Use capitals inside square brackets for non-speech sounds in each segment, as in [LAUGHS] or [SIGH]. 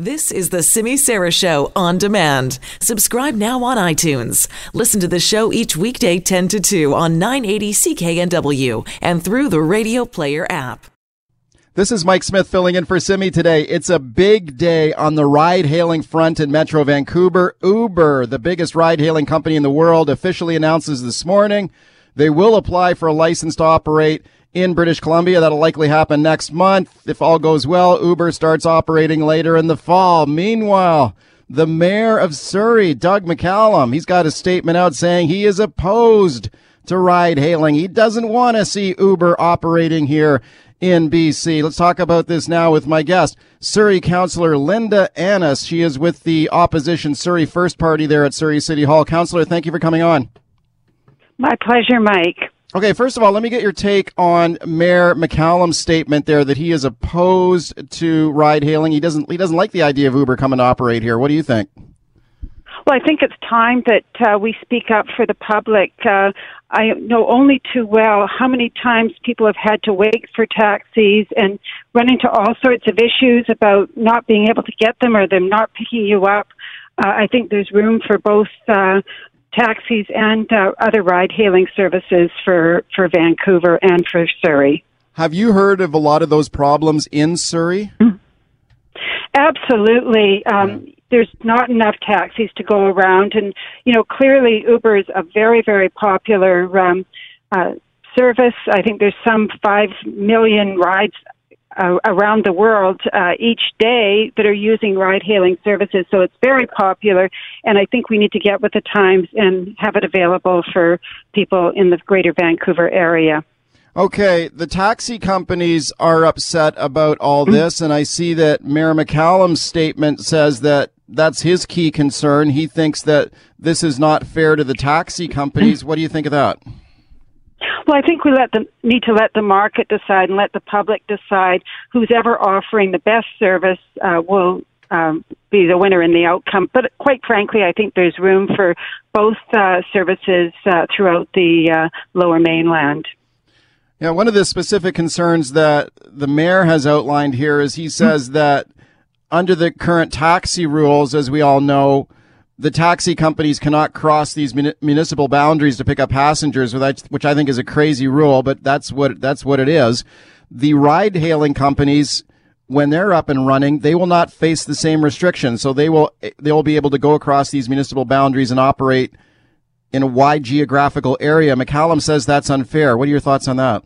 This is the Simi Sara Show on demand. Subscribe now on iTunes. Listen to the show each weekday 10 to 2 on 980 CKNW and through the Radio Player app. This is Mike Smith filling in for Simi today. It's a big day on the ride hailing front in Metro Vancouver. Uber, the biggest ride hailing company in the world, officially announces this morning they will apply for a license to operate in British Columbia. That'll likely happen next month. If all goes well, Uber starts operating later in the fall. Meanwhile, the mayor of Surrey, Doug McCallum, he's got a statement out saying he is opposed to ride hailing. He doesn't want to see Uber operating here in BC. Let's talk about this now with my guest, Surrey Councillor Linda Annis. She is with the opposition Surrey First Party there at Surrey City Hall. Councillor, thank you for coming on. My pleasure, Mike. Okay, first of all, let me get your take on Mayor McCallum's statement there that he is opposed to ride hailing. He doesn't he doesn't like the idea of Uber coming to operate here. What do you think? Well, I think it's time that uh, we speak up for the public. Uh, I know only too well how many times people have had to wait for taxis and run into all sorts of issues about not being able to get them or them not picking you up. Uh, I think there's room for both uh, taxis and uh, other ride hailing services for, for Vancouver and for Surrey. Have you heard of a lot of those problems in Surrey? Absolutely. Um, yeah. There's not enough taxis to go around, and you know clearly Uber is a very very popular um, uh, service. I think there's some five million rides uh, around the world uh, each day that are using ride hailing services. So it's very popular, and I think we need to get with the times and have it available for people in the greater Vancouver area. Okay, the taxi companies are upset about all mm-hmm. this, and I see that Mayor McCallum's statement says that that's his key concern. He thinks that this is not fair to the taxi companies. [CLEARS THROAT] What do you think of that? Well, I think we let the need to let the market decide and let the public decide who's ever offering the best service uh, will um, be the winner in the outcome. But quite frankly, I think there's room for both uh, services uh, throughout the uh, Lower Mainland. Yeah, one of the specific concerns that the mayor has outlined here is he says that under the current taxi rules, as we all know, the taxi companies cannot cross these municipal boundaries to pick up passengers, which I think is a crazy rule, but that's what that's what it is. The ride-hailing companies, when they're up and running, they will not face the same restrictions, so they will they will be able to go across these municipal boundaries and operate in a wide geographical area. McCallum says that's unfair. What are your thoughts on that?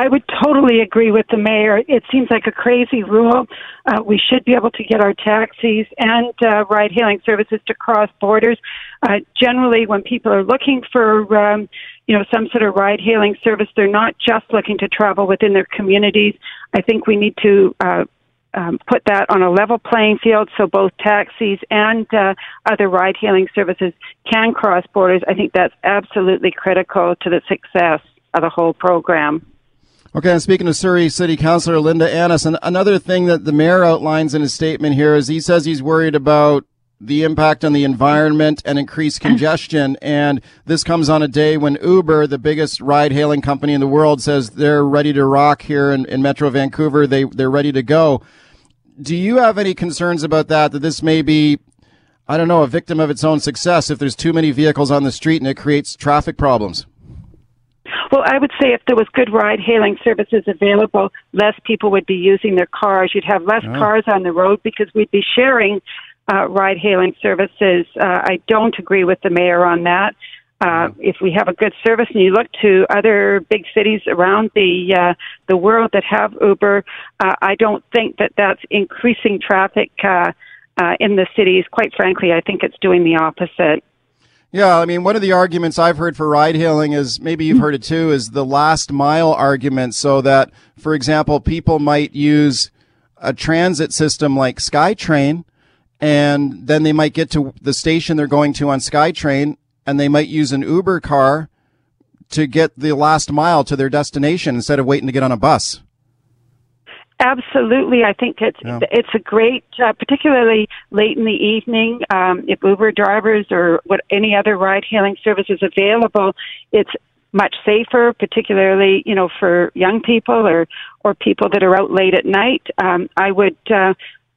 I would totally agree with the mayor. It seems like a crazy rule. Uh, we should be able to get our taxis and uh, ride hailing services to cross borders. Uh, generally, when people are looking for, um, you know, some sort of ride hailing service, they're not just looking to travel within their communities. I think we need to uh, um, put that on a level playing field so both taxis and uh, other ride hailing services can cross borders. I think that's absolutely critical to the success of the whole program. Okay, and speaking to Surrey City Councilor Linda Annis, and another thing that the mayor outlines in his statement here is he says he's worried about the impact on the environment and increased [CLEARS THROAT] congestion. And this comes on a day when Uber, the biggest ride hailing company in the world, says they're ready to rock here in, in Metro Vancouver. They, they're ready to go. Do you have any concerns about that, that this may be, I don't know, a victim of its own success if there's too many vehicles on the street and it creates traffic problems? Well, I would say if there was good ride hailing services available, less people would be using their cars. You'd have less oh. cars on the road because we'd be sharing uh, ride hailing services. Uh, I don't agree with the mayor on that. Uh, if we have a good service and you look to other big cities around the uh, the world that have Uber, uh, I don't think that that's increasing traffic uh, uh, in the cities. Quite frankly, I think it's doing the opposite. Yeah, I mean, one of the arguments I've heard for ride hailing is maybe you've heard it too is the last mile argument. So that, for example, people might use a transit system like SkyTrain and then they might get to the station they're going to on SkyTrain and they might use an Uber car to get the last mile to their destination instead of waiting to get on a bus. Absolutely, I think it's yeah. it's a great, uh, particularly late in the evening. Um, if Uber drivers or what any other ride-hailing service is available, it's much safer, particularly you know for young people or or people that are out late at night. Um, I would uh,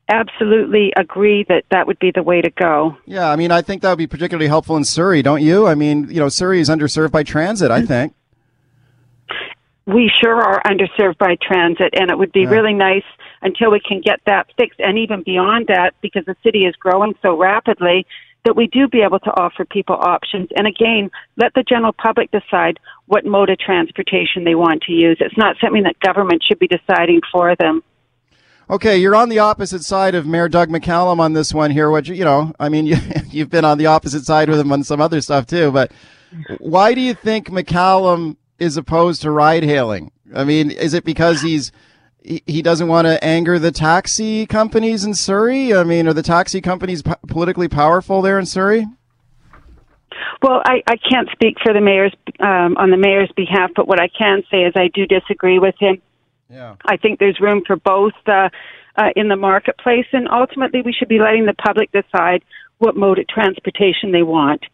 absolutely agree that that would be the way to go. Yeah, I mean, I think that would be particularly helpful in Surrey, don't you? I mean, you know, Surrey is underserved by transit, I [LAUGHS] think. We sure are underserved by transit, and it would be really nice until we can get that fixed, and even beyond that, because the city is growing so rapidly, that we do be able to offer people options. And again, let the general public decide what mode of transportation they want to use. It's not something that government should be deciding for them. Okay, you're on the opposite side of Mayor Doug McCallum on this one here. You, you know, I mean, [LAUGHS] you, you've been on the opposite side with him on some other stuff too. But why do you think McCallum is opposed to ride hailing? I mean, is it because he's he, doesn't want to anger the taxi companies in Surrey? I mean, are the taxi companies po- politically powerful there in Surrey? Well, I, I can't speak for the mayor's um, on the mayor's behalf, but what I can say is I do disagree with him. Yeah. I think there's room for both uh, uh, in the marketplace, and ultimately we should be letting the public decide what mode of transportation they want.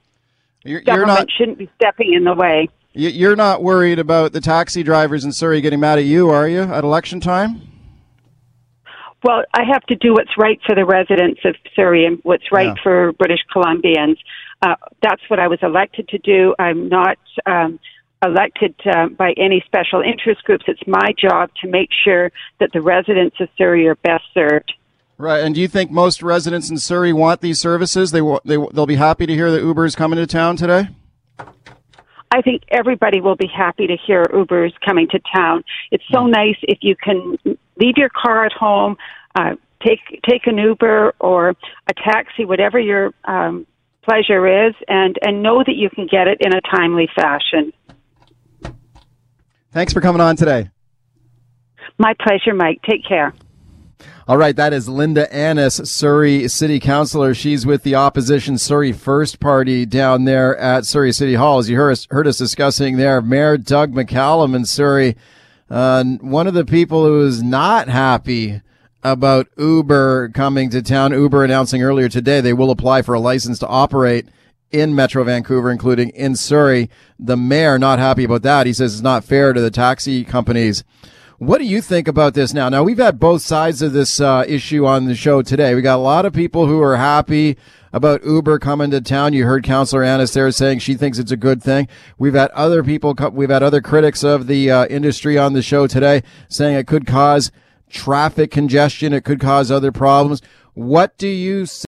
You're, you're Government not shouldn't be stepping in the way. You- you're not worried about the taxi drivers in Surrey getting mad at you, are you? At election time? Well, I have to do what's right for the residents of Surrey and what's right Yeah. for British Columbians. Uh, that's what I was elected to do. I'm not um, elected uh, by any special interest groups. It's my job to make sure that the residents of Surrey are best served. Right. And do you think most residents in Surrey want these services? They wa- they they'll be happy to hear that Uber is coming to town today. I think everybody will be happy to hear Uber is coming to town. It's so nice if you can leave your car at home, uh, take take an Uber or a taxi, whatever your um, pleasure is, and and know that you can get it in a timely fashion. Thanks for coming on today. My pleasure, Mike. Take care. All right, that is Linda Annis, Surrey City Councilor. She's with the opposition Surrey First Party down there at Surrey City Hall. As you heard us, heard us discussing there, Mayor Doug McCallum in Surrey, uh, one of the people who is not happy about Uber coming to town. Uber announcing earlier today they will apply for a license to operate in Metro Vancouver, including in Surrey. The mayor not happy about that. He says it's not fair to the taxi companies. What do you think about this now? Now we've had both sides of this uh, issue on the show today. We got a lot of people who are happy about Uber coming to town. You heard Councillor Annis there saying she thinks it's a good thing. We've had other people, we've had other critics of the uh, industry on the show today saying it could cause traffic congestion. It could cause other problems. What do you